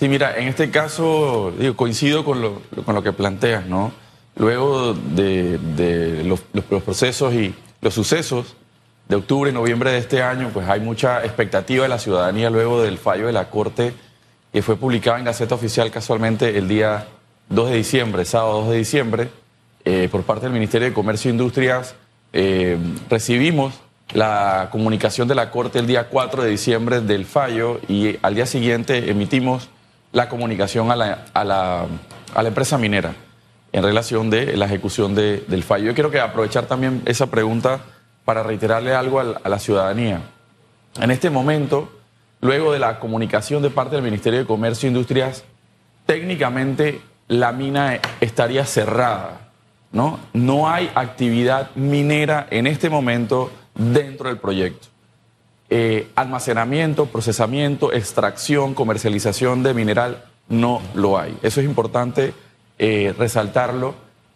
Sí, mira, en este caso digo, coincido con lo, con lo que planteas, ¿no? Luego de, de los, procesos y los sucesos de octubre y noviembre de este año, pues hay mucha expectativa de la ciudadanía luego del fallo de la Corte que fue publicado en Gaceta Oficial casualmente el día 2 de diciembre, sábado 2 de diciembre, eh, por parte del Ministerio de Comercio e Industrias. Eh, recibimos la comunicación de la Corte el día 4 de diciembre del fallo y al día siguiente emitimos la comunicación a la, a la, a la empresa minera en relación de la ejecución de, del fallo. Yo quiero aprovechar también esa pregunta para reiterarle algo a la, ciudadanía. En este momento, luego de la comunicación de parte del Ministerio de Comercio e Industrias, técnicamente la mina estaría cerrada. ¿no? no hay actividad minera en este momento dentro del proyecto. Eh, almacenamiento, procesamiento, extracción, comercialización de mineral, no lo hay. Eso es importante eh, resaltarlo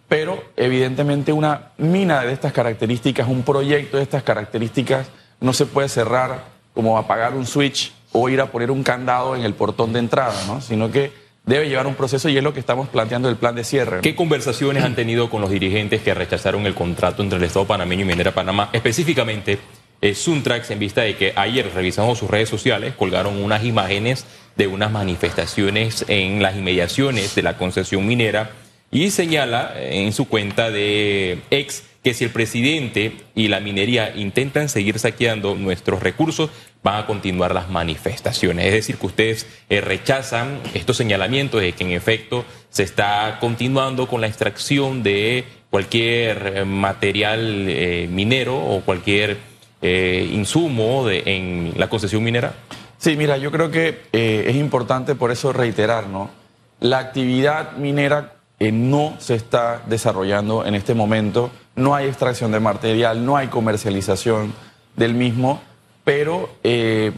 pero evidentemente una mina de estas características, un proyecto de estas características, no se puede cerrar como apagar un switch o ir a poner un candado en el portón de entrada, ¿no? sino que debe llevar un proceso y es lo que estamos planteando el plan de cierre. ¿Qué conversaciones han tenido con los dirigentes que rechazaron el contrato entre el Estado panameño y Minera Panamá? Específicamente, eh, Suntrax, en vista de que ayer revisamos sus redes sociales, colgaron unas imágenes de unas manifestaciones en las inmediaciones de la concesión minera y señala en su cuenta de ex que si el presidente y la minería intentan seguir saqueando nuestros recursos, van a continuar las manifestaciones. Es decir, que ustedes eh, rechazan estos señalamientos de que en efecto se está continuando con la extracción de cualquier eh, material eh, minero o cualquier insumo de, en la concesión minera. Sí, mira, yo creo que es importante por eso reiterar, ¿no? La actividad minera no se está desarrollando en este momento. No hay extracción de material, no hay comercialización del mismo, pero eh,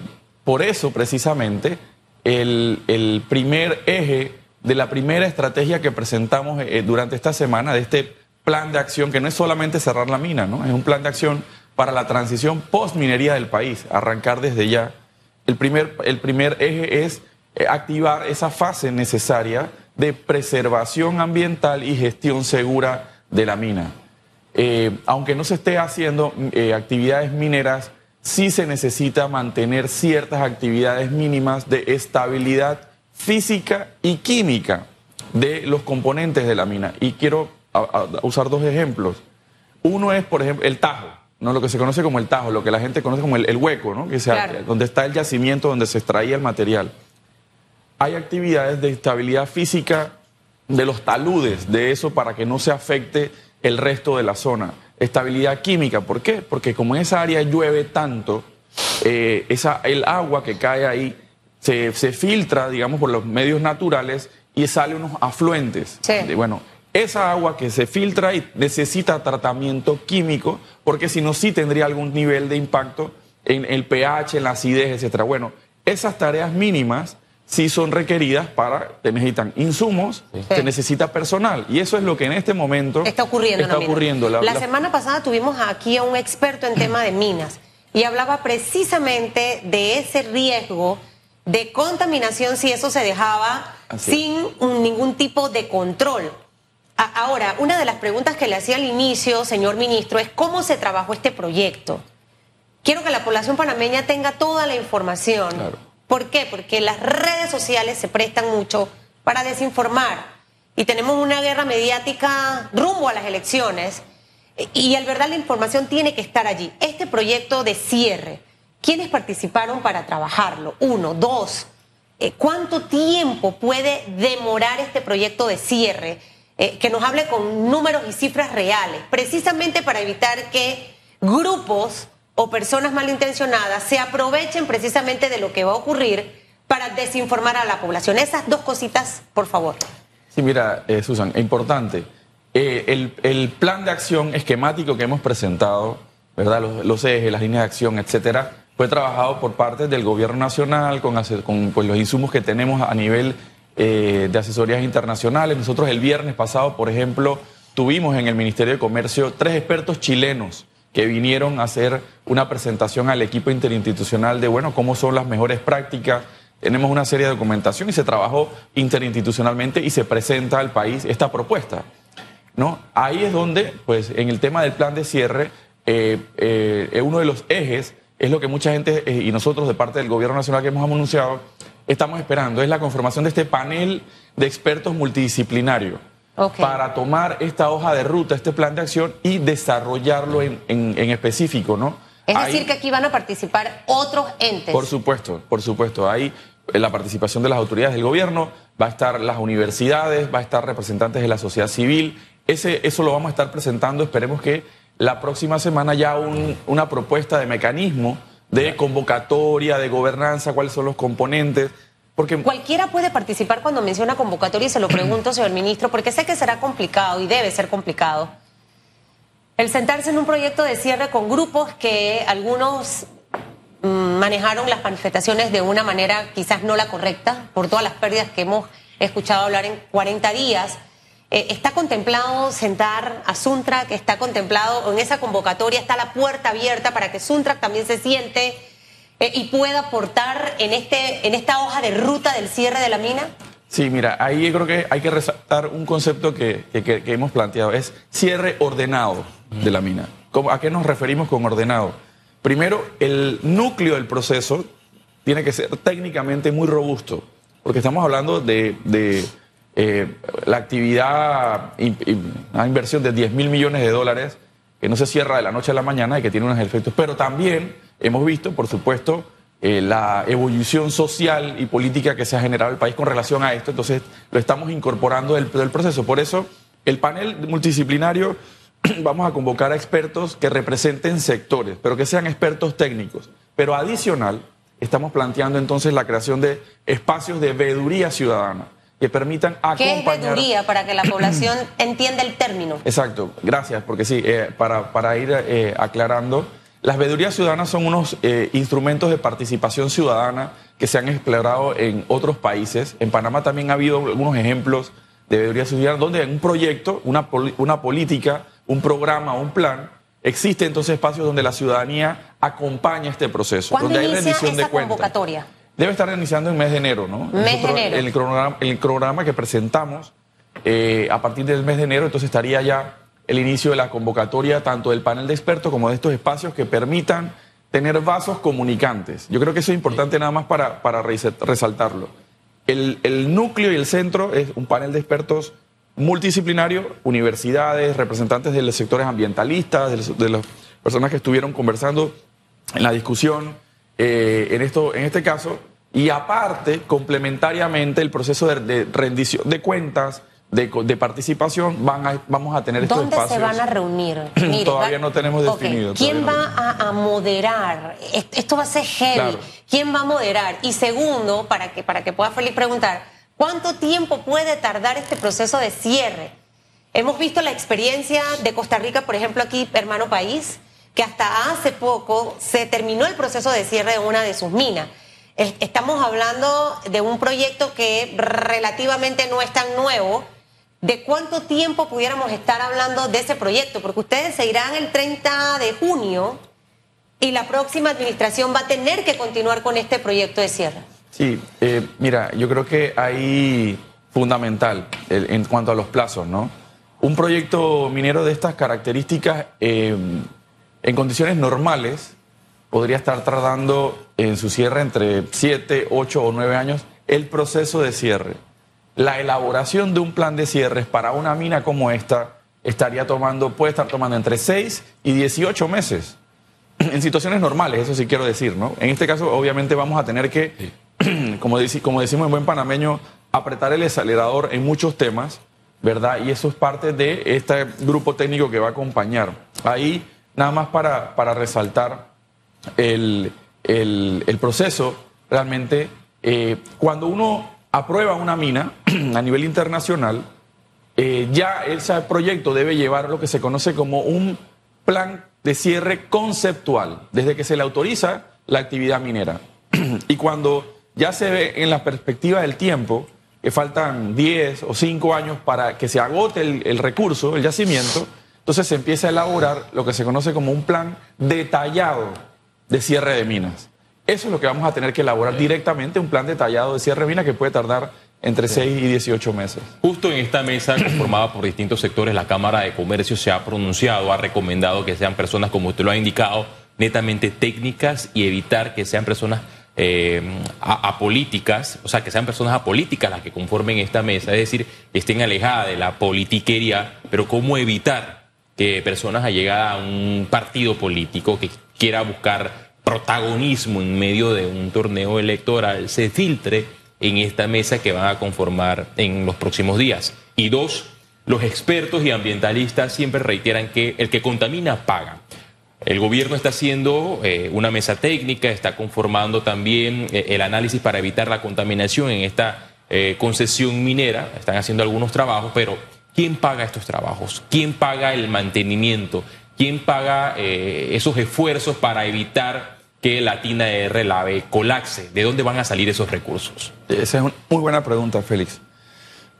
por eso precisamente el, primer eje de la primera estrategia que presentamos eh, durante esta semana, de este plan de acción, que no es solamente cerrar la mina, ¿no? es un plan de acción para la transición post-minería del país, arrancar desde ya. El primer, el primer eje es eh, activar esa fase necesaria de preservación ambiental y gestión segura de la mina. Eh, aunque no se esté haciendo eh, actividades mineras, sí se necesita mantener ciertas actividades mínimas de estabilidad física y química de los componentes de la mina. Y quiero usar dos ejemplos. Uno es, por ejemplo, el tajo, ¿no? lo que se conoce como el tajo, lo que la gente conoce como el, hueco, ¿no? que sea, donde está el yacimiento donde se extraía el material hay actividades de estabilidad física de los taludes, de eso para que no se afecte el resto de la zona. Estabilidad química, ¿por qué? Porque como en esa área llueve tanto, eh, esa, el agua que cae ahí se, filtra, digamos, por los medios naturales y sale unos afluentes. bueno, esa agua que se filtra y necesita tratamiento químico, porque si no, sí tendría algún nivel de impacto en el pH, en la acidez, etc. Bueno, esas tareas mínimas sí son requeridas para, te necesitan insumos, te necesita personal. Y eso es lo que en este momento está ocurriendo. Está ocurriendo. La, semana pasada tuvimos aquí a un experto en tema de minas y hablaba precisamente de ese riesgo de contaminación si eso se dejaba sin ningún tipo de control. Ahora, una de las preguntas que le hacía al inicio, señor ministro, es cómo se trabajó este proyecto. Quiero que la población panameña tenga toda la información. Claro ¿Por qué? Porque las redes sociales se prestan mucho para desinformar y tenemos una guerra mediática rumbo a las elecciones y al verdad la información tiene que estar allí. Este proyecto de cierre, ¿quiénes participaron para trabajarlo? Uno, dos, eh, ¿cuánto tiempo puede demorar este proyecto de cierre? Eh, que nos hable con números y cifras reales, precisamente para evitar que grupos o personas malintencionadas se aprovechen precisamente de lo que va a ocurrir para desinformar a la población. Esas dos cositas, por favor. Sí, mira, eh, Susan, importante. Eh, el, plan de acción esquemático que hemos presentado, ¿verdad? Los, ejes, las líneas de acción, etcétera, fue trabajado por parte del gobierno nacional con, con pues, los insumos que tenemos a nivel eh, de asesorías internacionales. Nosotros el viernes pasado, por ejemplo, tuvimos en el Ministerio de Comercio tres expertos chilenos que vinieron a hacer una presentación al equipo interinstitucional de, bueno, cómo son las mejores prácticas tenemos una serie de documentación y se trabajó interinstitucionalmente y se presenta al país esta propuesta. ¿no? Ahí es donde, pues, en el tema del plan de cierre, eh, eh, uno de los ejes es lo que mucha gente eh, y nosotros de parte del gobierno nacional que hemos anunciado estamos esperando, es la conformación de este panel de expertos multidisciplinarios para tomar esta hoja de ruta, este plan de acción y desarrollarlo en, en, específico, ¿no? Es decir, que aquí van a participar otros entes. Por supuesto, por supuesto. Ahí eh, la participación de las autoridades del gobierno, va a estar las universidades, va a estar representantes de la sociedad civil. Ese, eso lo vamos a estar presentando. Esperemos que la próxima semana ya una propuesta de mecanismo de convocatoria, de gobernanza, cuáles son los componentes. Porque... Cualquiera puede participar cuando menciona convocatoria y se lo pregunto, señor ministro, porque sé que será complicado y debe ser complicado. El sentarse en un proyecto de cierre con grupos que algunos mm, manejaron las manifestaciones de una manera quizás no la correcta, por todas las pérdidas que hemos escuchado hablar en 40 días. Eh, ¿Está contemplado sentar a Suntrack? ¿Está contemplado en esa convocatoria? ¿Está la puerta abierta para que Suntrack también se siente eh, y pueda aportar en, este, en esta hoja de ruta del cierre de la mina? Sí, mira, ahí creo que hay que resaltar un concepto que, hemos planteado, es cierre ordenado de la mina. ¿A qué nos referimos con ordenado? Primero, el núcleo del proceso tiene que ser técnicamente muy robusto, porque estamos hablando de eh, la actividad, una inversión de 10 mil millones de dólares que no se cierra de la noche a la mañana y que tiene unos efectos. Pero también hemos visto, por supuesto, eh, la evolución social y política que se ha generado en el país con relación a esto. Entonces, lo estamos incorporando del, del proceso. Por eso, el panel multidisciplinario vamos a convocar a expertos que representen sectores, pero que sean expertos técnicos. Pero adicional, estamos planteando entonces la creación de espacios de veeduría ciudadana que permitan acompañar... ¿Qué es para que la población entienda el término? Exacto, gracias, porque sí, eh, para, para, ir eh, aclarando, las veedurías ciudadanas son unos eh, instrumentos de participación ciudadana que se han explorado en otros países. En Panamá también ha habido algunos ejemplos de veedurías ciudadanas donde en un proyecto, una, una política, un programa, un plan, existe entonces espacios donde la ciudadanía acompaña este proceso, donde hay rendición de cuentas. convocatoria? Debe estar iniciando en mes de enero, ¿no? Mes de enero. El cronograma, el cronograma que presentamos eh, a partir del mes de enero, entonces estaría ya el inicio de la convocatoria tanto del panel de expertos como de estos espacios que permitan tener vasos comunicantes. Yo creo que eso es importante nada más para, para resaltarlo. El, el, núcleo y el centro es un panel de expertos multidisciplinario, universidades, representantes de los sectores ambientalistas, de, las personas que estuvieron conversando en la discusión, eh, en, esto, en este caso, y aparte, complementariamente, el proceso de, rendición de cuentas, de, participación, van a, vamos a tener estos ¿Dónde se van a reunir? todavía no tenemos definido. ¿Quién va a, moderar? Esto va a ser heavy. ¿Quién va a moderar? Y segundo, para que, para que pueda Félix preguntar, ¿cuánto tiempo puede tardar este proceso de cierre? Hemos visto la experiencia de Costa Rica, por ejemplo, aquí, hermano país, que hasta hace poco se terminó el proceso de cierre de una de sus minas. Estamos hablando de un proyecto que relativamente no es tan nuevo. ¿De cuánto tiempo pudiéramos estar hablando de ese proyecto? Porque ustedes se irán el 30 de junio y la próxima administración va a tener que continuar con este proyecto de cierre. Sí, eh, mira, yo creo que ahí fundamental en cuanto a los plazos, ¿no? Un proyecto minero de estas características eh, en condiciones normales, podría estar tardando en su cierre entre 7, 8 o 9 años el proceso de cierre. La elaboración de un plan de cierres para una mina como esta estaría tomando, puede estar tomando entre 6 y 18 meses. En situaciones normales, eso sí quiero decir, ¿no? En este caso, obviamente, vamos a tener que, como, como decimos en buen panameño, apretar el acelerador en muchos temas, ¿verdad? Y eso es parte de este grupo técnico que va a acompañar. Ahí Nada más para, para resaltar el, proceso, realmente, eh, cuando uno aprueba una mina a nivel internacional, eh, ya ese proyecto debe llevar lo que se conoce como un plan de cierre conceptual, desde que se le autoriza la actividad minera. y cuando ya se ve en la perspectiva del tiempo, que faltan 10 o 5 años para que se agote el recurso, el yacimiento, entonces se empieza a elaborar lo que se conoce como un plan detallado de cierre de minas. Eso es lo que vamos a tener que elaborar directamente, un plan detallado de cierre de mina que puede tardar entre 6 y 18 meses. Justo en esta mesa conformada por distintos sectores, la Cámara de Comercio se ha pronunciado, ha recomendado que sean personas, como usted lo ha indicado, netamente técnicas y evitar que sean personas eh, apolíticas, o sea, que sean personas apolíticas las que conformen esta mesa, es decir, que estén alejadas de la politiquería, pero cómo evitar que personas allegadas a un partido político que quiera buscar protagonismo en medio de un torneo electoral se filtre en esta mesa que van a conformar en los próximos días. Y dos, los expertos y ambientalistas siempre reiteran que el que contamina paga. El gobierno está haciendo eh, una mesa técnica, está conformando también eh, el análisis para evitar la contaminación en esta eh, concesión minera, están haciendo algunos trabajos, pero ¿quién paga estos trabajos? ¿Quién paga el mantenimiento? ¿Quién paga esos esfuerzos para evitar que la tina R, la colapse? ¿De dónde van a salir esos recursos? Esa es una muy buena pregunta, Félix.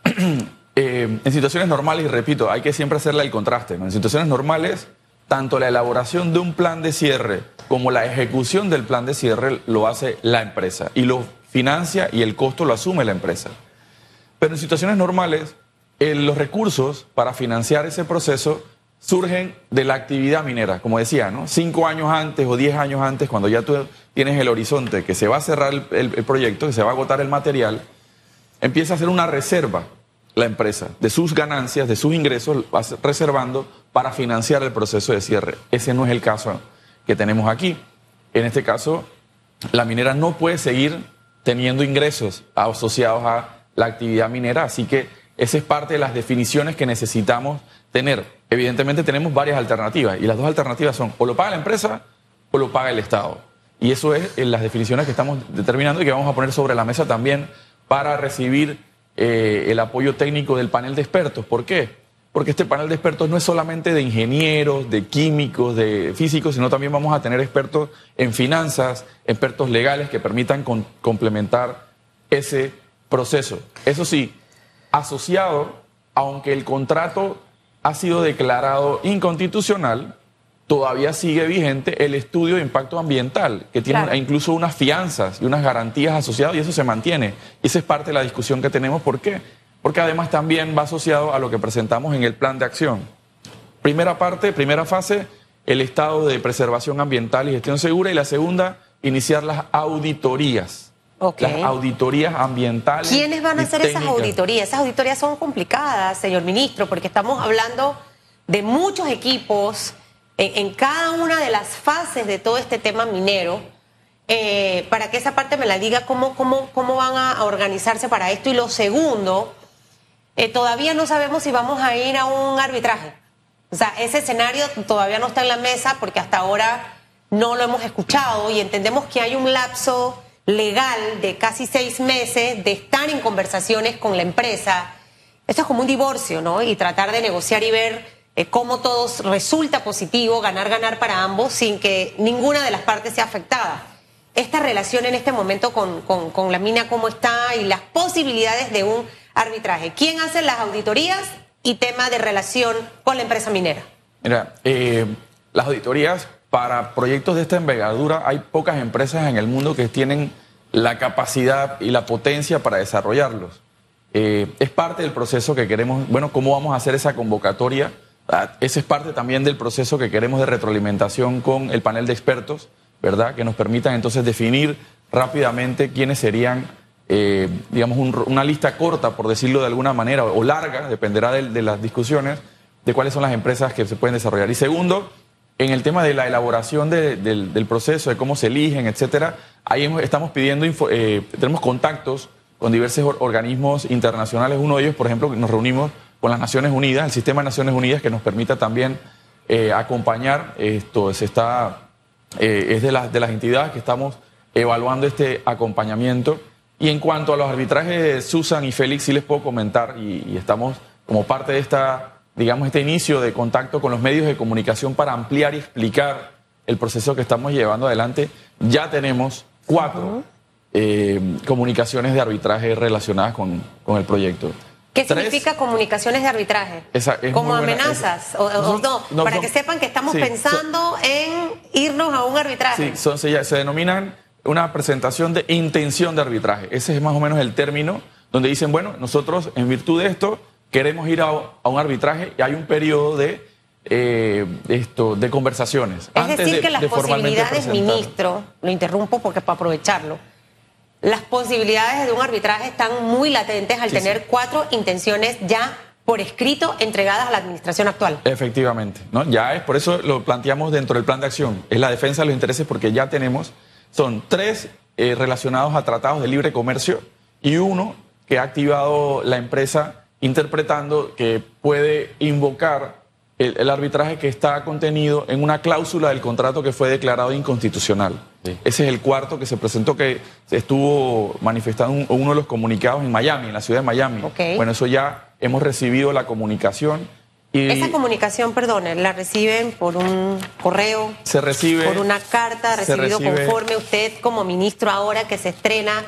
en situaciones normales, y repito, hay que siempre hacerle el contraste. En situaciones normales tanto la elaboración de un plan de cierre como la ejecución del plan de cierre lo hace la empresa y lo financia y el costo lo asume la empresa. Pero en situaciones normales, los recursos para financiar ese proceso surgen de la actividad minera, como decía, ¿no? Cinco años antes o diez años antes, cuando ya tú tienes el horizonte que se va a cerrar el, el proyecto, que se va a agotar el material, empieza a hacer una reserva la empresa de sus ganancias, de sus ingresos, reservando para financiar el proceso de cierre. Ese no es el caso que tenemos aquí. En este caso, la minera no puede seguir teniendo ingresos asociados a la actividad minera, así que esa es parte de las definiciones que necesitamos tener. Evidentemente tenemos varias alternativas y las dos alternativas son o lo paga la empresa o lo paga el Estado. Y eso es en las definiciones que estamos determinando y que vamos a poner sobre la mesa también para recibir eh, el apoyo técnico del panel de expertos. ¿Por qué? Porque este panel de expertos no es solamente de ingenieros, de químicos, de físicos, sino también vamos a tener expertos en finanzas, expertos legales que permitan complementar ese proceso. Eso sí, asociado, aunque el contrato ha sido declarado inconstitucional, todavía sigue vigente el estudio de impacto ambiental, que tiene incluso unas fianzas y unas garantías asociadas y eso se mantiene. Y esa es parte de la discusión que tenemos. ¿Por qué? Porque además también va asociado a lo que presentamos en el plan de acción. Primera parte, primera fase, el estado de preservación ambiental y gestión segura y la segunda, iniciar las auditorías. Las auditorías ambientales. ¿Quiénes van a hacer esas auditorías? Esas auditorías son complicadas, señor ministro, porque estamos hablando de muchos equipos en, cada una de las fases de todo este tema minero, eh, para que esa parte me la diga cómo, cómo, cómo van a organizarse para esto. Y lo segundo, eh, todavía no sabemos si vamos a ir a un arbitraje. O sea, ese escenario todavía no está en la mesa porque hasta ahora no lo hemos escuchado y entendemos que hay un lapso legal de casi seis meses de estar en conversaciones con la empresa. Esto es como un divorcio, ¿no? Y tratar de negociar y ver eh, cómo todo resulta positivo, ganar, ganar para ambos, sin que ninguna de las partes sea afectada. Esta relación en este momento con, con, la mina, cómo está y las posibilidades de un arbitraje. ¿Quién hace las auditorías y tema de relación con la empresa minera? Mira, eh, las auditorías para proyectos de esta envergadura hay pocas empresas en el mundo que tienen la capacidad y la potencia para desarrollarlos. Eh, es parte del proceso que queremos, bueno, ¿cómo vamos a hacer esa convocatoria? Ah, ese es parte también del proceso que queremos de retroalimentación con el panel de expertos, ¿verdad? Que nos permitan entonces definir rápidamente quiénes serían, eh, digamos, una lista corta, por decirlo de alguna manera, o larga, dependerá de, las discusiones, de cuáles son las empresas que se pueden desarrollar. Y segundo, en el tema de la elaboración del, proceso, de cómo se eligen, etcétera, ahí estamos pidiendo, eh, tenemos contactos con diversos organismos internacionales. Uno de ellos, por ejemplo, nos reunimos con las Naciones Unidas, el sistema de Naciones Unidas que nos permita también eh, acompañar. Esto se está, eh, es de, las de las entidades que estamos evaluando este acompañamiento. Y en cuanto a los arbitrajes de Susan y Félix, sí les puedo comentar, y, estamos como parte de esta, digamos, este inicio de contacto con los medios de comunicación para ampliar y explicar el proceso que estamos llevando adelante. Ya tenemos cuatro eh, comunicaciones de arbitraje relacionadas con, con el proyecto. ¿Qué significa comunicaciones de arbitraje? ¿Como amenazas? o, no, para que sepan que estamos pensando en irnos a un arbitraje. Sí, se, denominan una presentación de intención de arbitraje. Ese es más o menos el término donde dicen, bueno, nosotros en virtud de esto queremos ir a, un arbitraje y hay un periodo de, eh, esto, de conversaciones. Es decir, que las posibilidades, ministro, lo interrumpo porque para aprovecharlo, las posibilidades de un arbitraje están muy latentes al tener cuatro intenciones ya por escrito entregadas a la administración actual. Efectivamente, ¿no? Ya es, por eso lo planteamos dentro del plan de acción, es la defensa de los intereses porque ya tenemos, son tres eh, relacionados a tratados de libre comercio y uno que ha activado la empresa interpretando que puede invocar el, arbitraje que está contenido en una cláusula del contrato que fue declarado inconstitucional. Ese es el cuarto que se presentó, que se estuvo manifestando uno de los comunicados en Miami, en la ciudad de Miami. Bueno, eso ya hemos recibido la comunicación. Y Esa comunicación, perdone, la reciben por un correo, se recibe, por una carta, recibido conforme usted como ministro ahora que se estrena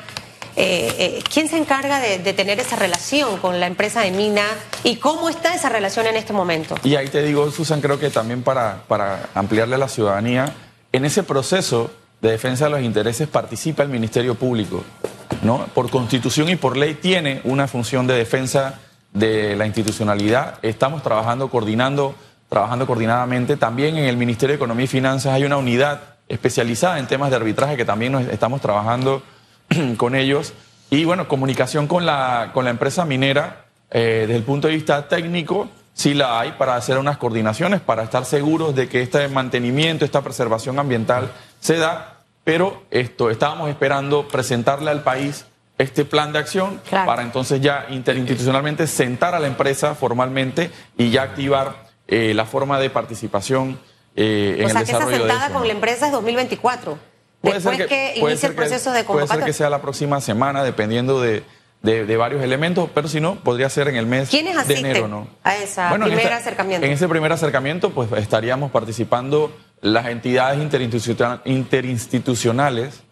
eh, eh, ¿quién se encarga de, tener esa relación con la empresa de Mina y cómo está esa relación en este momento? Y ahí te digo, Susan, creo que también para, para ampliarle a la ciudadanía, en ese proceso de defensa de los intereses participa el Ministerio Público, ¿no? Por constitución y por ley tiene una función de defensa de la institucionalidad. Estamos trabajando, coordinando, trabajando coordinadamente. También en el Ministerio de Economía y Finanzas hay una unidad especializada en temas de arbitraje que también nos estamos trabajando con ellos. Y bueno, comunicación con la, con la empresa minera eh, desde el punto de vista técnico, sí la hay para hacer unas coordinaciones, para estar seguros de que este mantenimiento, esta preservación ambiental se da, pero esto, estábamos esperando presentarle al país este plan de acción para entonces ya interinstitucionalmente sentar a la empresa formalmente y ya activar eh, la forma de participación eh, en o sea, que esa sentada con la empresa es 2024. Puede Después que, inicie el proceso de convocatoria. Puede ser que sea la próxima semana, dependiendo de, varios elementos, pero si no, podría ser en el mes de enero, ¿no? a ese primer acercamiento? En ese primer acercamiento, pues estaríamos participando las entidades interinstitucionales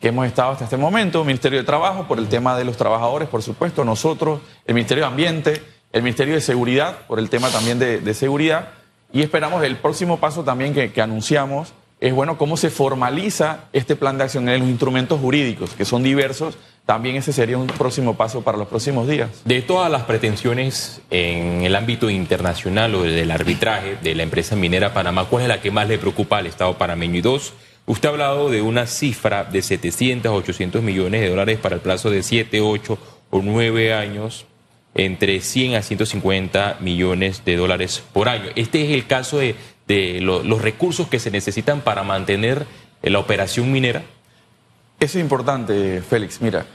que hemos estado hasta este momento, Ministerio de Trabajo, por el tema de los trabajadores, por supuesto, nosotros, el Ministerio de Ambiente, el Ministerio de Seguridad, por el tema también de, seguridad, y esperamos el próximo paso también que, que anunciamos es bueno cómo se formaliza este plan de acción en los instrumentos jurídicos, que son diversos. También ese sería un próximo paso para los próximos días. De todas las pretensiones en el ámbito internacional o del arbitraje de la empresa minera Panamá, ¿cuál es la que más le preocupa al Estado panameño? Y dos, usted ha hablado de una cifra de 700 a 800 millones de dólares para el plazo de 7, 8 o 9 años entre 100 a 150 millones de dólares por año. Este es el caso de de los recursos que se necesitan para mantener la operación minera? Eso es importante, Félix. Mira,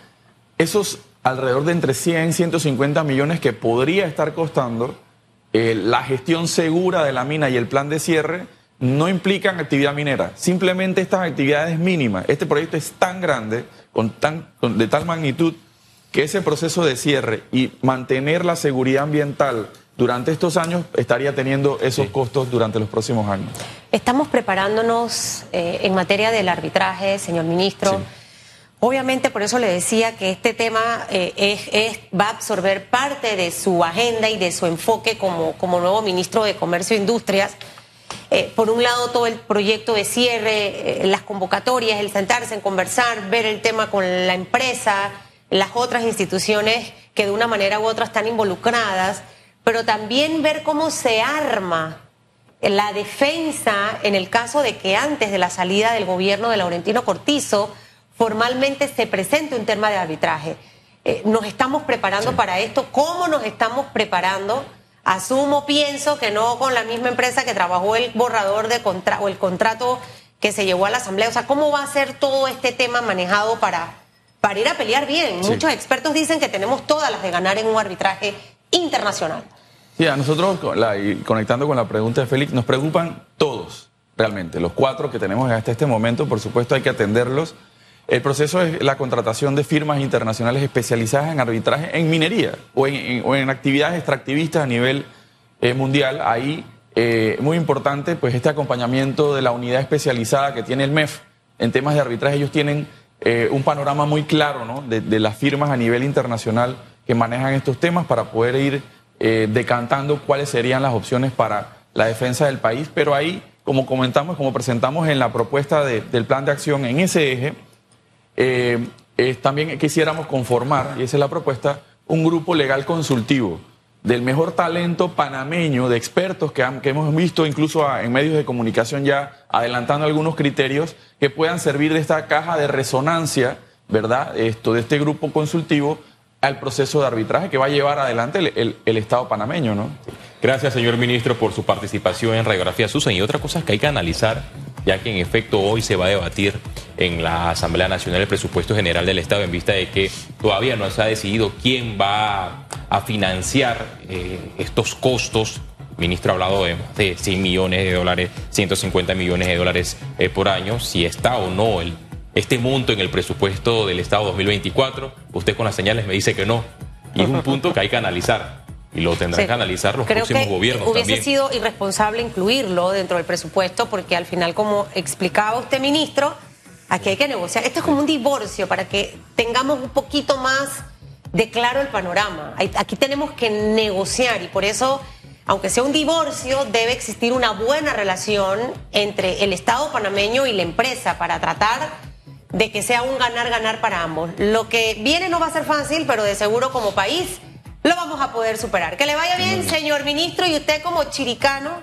esos alrededor de entre 100 y 150 millones que podría estar costando eh, la gestión segura de la mina y el plan de cierre no implican actividad minera. Simplemente estas actividades mínimas. Este proyecto es tan grande, con tan, de tal magnitud, que ese proceso de cierre y mantener la seguridad ambiental durante estos años estaría teniendo esos costos durante los próximos años. Estamos preparándonos eh, en materia del arbitraje, señor ministro. Obviamente, por eso le decía que este tema eh, es, va a absorber parte de su agenda y de su enfoque como, como nuevo ministro de Comercio e Industrias. Eh, por un lado, todo el proyecto de cierre, las convocatorias, el sentarse en conversar, ver el tema con la empresa, las otras instituciones que de una manera u otra están involucradas pero también ver cómo se arma la defensa en el caso de que antes de la salida del gobierno de Laurentino Cortizo formalmente se presente un tema de arbitraje. Eh, ¿Nos estamos preparando para esto? ¿Cómo nos estamos preparando? Asumo, pienso que no con la misma empresa que trabajó el borrador de contrato o el contrato que se llevó a la Asamblea. O sea, ¿cómo va a ser todo este tema manejado para, para ir a pelear bien? Muchos expertos dicen que tenemos todas las de ganar en un arbitraje internacional. Sí, a nosotros, conectando con la pregunta de Félix, nos preocupan todos, realmente. Los cuatro que tenemos hasta este momento, por supuesto, hay que atenderlos. El proceso es la contratación de firmas internacionales especializadas en arbitraje en minería o en, actividades extractivistas a nivel eh, mundial. Ahí, eh, muy importante, pues este acompañamiento de la unidad especializada que tiene el MEF en temas de arbitraje. Ellos tienen eh, un panorama muy claro ¿no? de, de las firmas a nivel internacional que manejan estos temas para poder ir eh, decantando cuáles serían las opciones para la defensa del país, pero ahí, como comentamos, como presentamos en la propuesta del plan de acción en ese eje, eh, también quisiéramos conformar, y esa es la propuesta, un grupo legal consultivo del mejor talento panameño, de expertos que, que hemos visto incluso en medios de comunicación ya adelantando algunos criterios que puedan servir de esta caja de resonancia, ¿verdad? Esto, de este grupo consultivo al proceso de arbitraje que va a llevar adelante el, el, Estado panameño, ¿no? Gracias, señor ministro, por su participación en Radiografía Susan. Y otra cosa que hay que analizar, ya que en efecto hoy se va a debatir en la Asamblea Nacional el presupuesto general del Estado en vista de que todavía no se ha decidido quién va a financiar eh, estos costos. Ministro ha hablado de, de 100 millones de dólares, 150 millones de dólares eh, por año, si está o no el este monto en el presupuesto del Estado 2024. Usted con las señales me dice que no. Y es un punto que hay que analizar. Y lo tendrán que analizar los próximos gobiernos. Hubiese sido irresponsable incluirlo dentro del presupuesto porque al final, como explicaba usted, ministro, aquí hay que negociar. Esto es como un divorcio para que tengamos un poquito más de claro el panorama. Aquí tenemos que negociar y por eso, aunque sea un divorcio, debe existir una buena relación entre el Estado panameño y la empresa para tratar de que sea un ganar-ganar para ambos. Lo que viene no va a ser fácil, pero de seguro como país lo vamos a poder superar. Que le vaya bien, señor ministro, y usted como chiricano